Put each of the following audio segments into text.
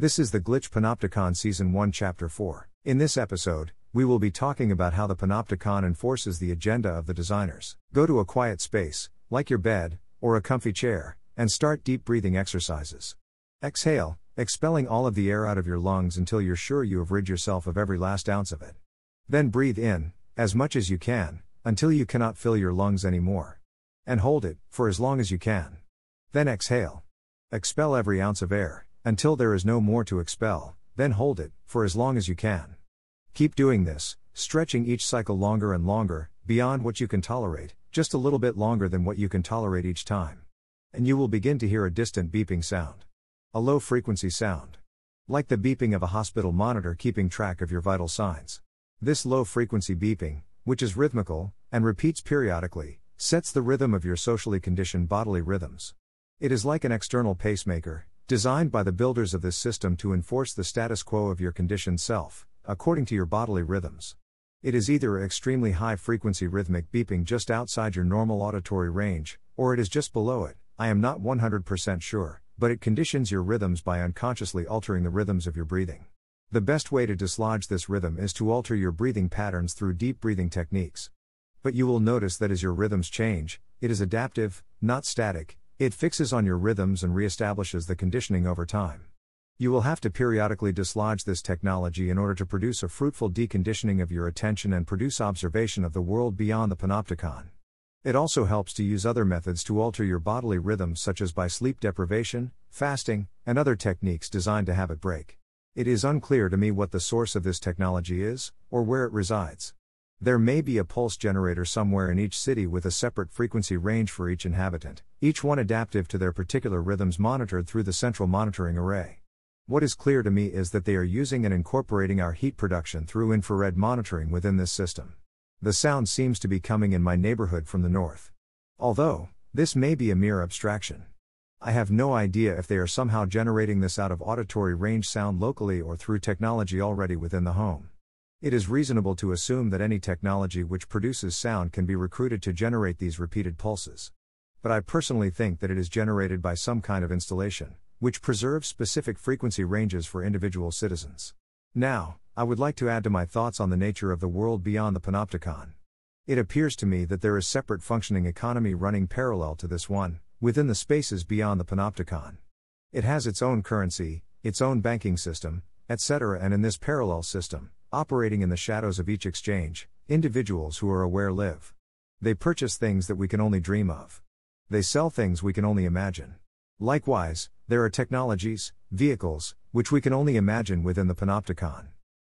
This is the Glitch Panopticon Season 1, Chapter 4. In this episode, we will be talking about how the Panopticon enforces the agenda of the designers. Go to a quiet space, like your bed, or a comfy chair, and start deep breathing exercises. Exhale, expelling all of the air out of your lungs until you're sure you have rid yourself of every last ounce of it. Then breathe in, as much as you can, until you cannot fill your lungs anymore. And hold it, for as long as you can. Then exhale. Expel every ounce of air, until there is no more to expel, then hold it, for as long as you can. Keep doing this, stretching each cycle longer and longer, beyond what you can tolerate, just a little bit longer than what you can tolerate each time. And you will begin to hear a distant beeping sound. A low frequency sound. Like the beeping of a hospital monitor keeping track of your vital signs. This low frequency beeping, which is rhythmical, and repeats periodically, sets the rhythm of your socially conditioned bodily rhythms. It is like an external pacemaker, designed by the builders of this system to enforce the status quo of your conditioned self, according to your bodily rhythms. It is either extremely high frequency rhythmic beeping just outside your normal auditory range, or it is just below it, I am not 100% sure, but it conditions your rhythms by unconsciously altering the rhythms of your breathing. The best way to dislodge this rhythm is to alter your breathing patterns through deep breathing techniques. But you will notice that as your rhythms change, it is adaptive, not static, it fixes on your rhythms and reestablishes the conditioning over time. You will have to periodically dislodge this technology in order to produce a fruitful deconditioning of your attention and produce observation of the world beyond the panopticon. It also helps to use other methods to alter your bodily rhythms, such as by sleep deprivation, fasting, and other techniques designed to have it break. It is unclear to me what the source of this technology is, or where it resides. There may be a pulse generator somewhere in each city with a separate frequency range for each inhabitant, each one adaptive to their particular rhythms monitored through the central monitoring array. What is clear to me is that they are using and incorporating our heat production through infrared monitoring within this system. The sound seems to be coming in my neighborhood from the north. Although, this may be a mere abstraction. I have no idea if they are somehow generating this out of auditory range sound locally or through technology already within the home. It is reasonable to assume that any technology which produces sound can be recruited to generate these repeated pulses. But I personally think that it is generated by some kind of installation, which preserves specific frequency ranges for individual citizens. Now, I would like to add to my thoughts on the nature of the world beyond the panopticon. It appears to me that there is separate functioning economy running parallel to this one, within the spaces beyond the panopticon. It has its own currency, its own banking system, etc., and in this parallel system, Operating in the shadows of each exchange, individuals who are aware live. They purchase things that we can only dream of. They sell things we can only imagine. Likewise, there are technologies, vehicles, which we can only imagine within the panopticon.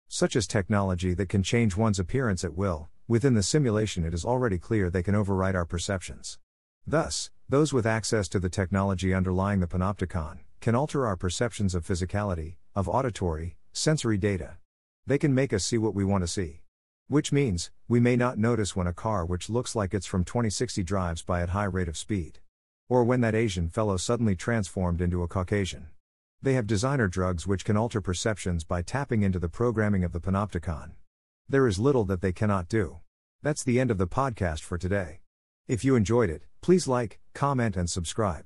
Such as technology that can change one's appearance at will, within the simulation it is already clear they can override our perceptions. Thus, those with access to the technology underlying the panopticon can alter our perceptions of physicality, of auditory, sensory data. They can make us see what we want to see. Which means, we may not notice when a car which looks like it's from 2060 drives by at high rate of speed. Or when that Asian fellow suddenly transformed into a Caucasian. They have designer drugs which can alter perceptions by tapping into the programming of the panopticon. There is little that they cannot do. That's the end of the podcast for today. If you enjoyed it, please like, comment, and subscribe.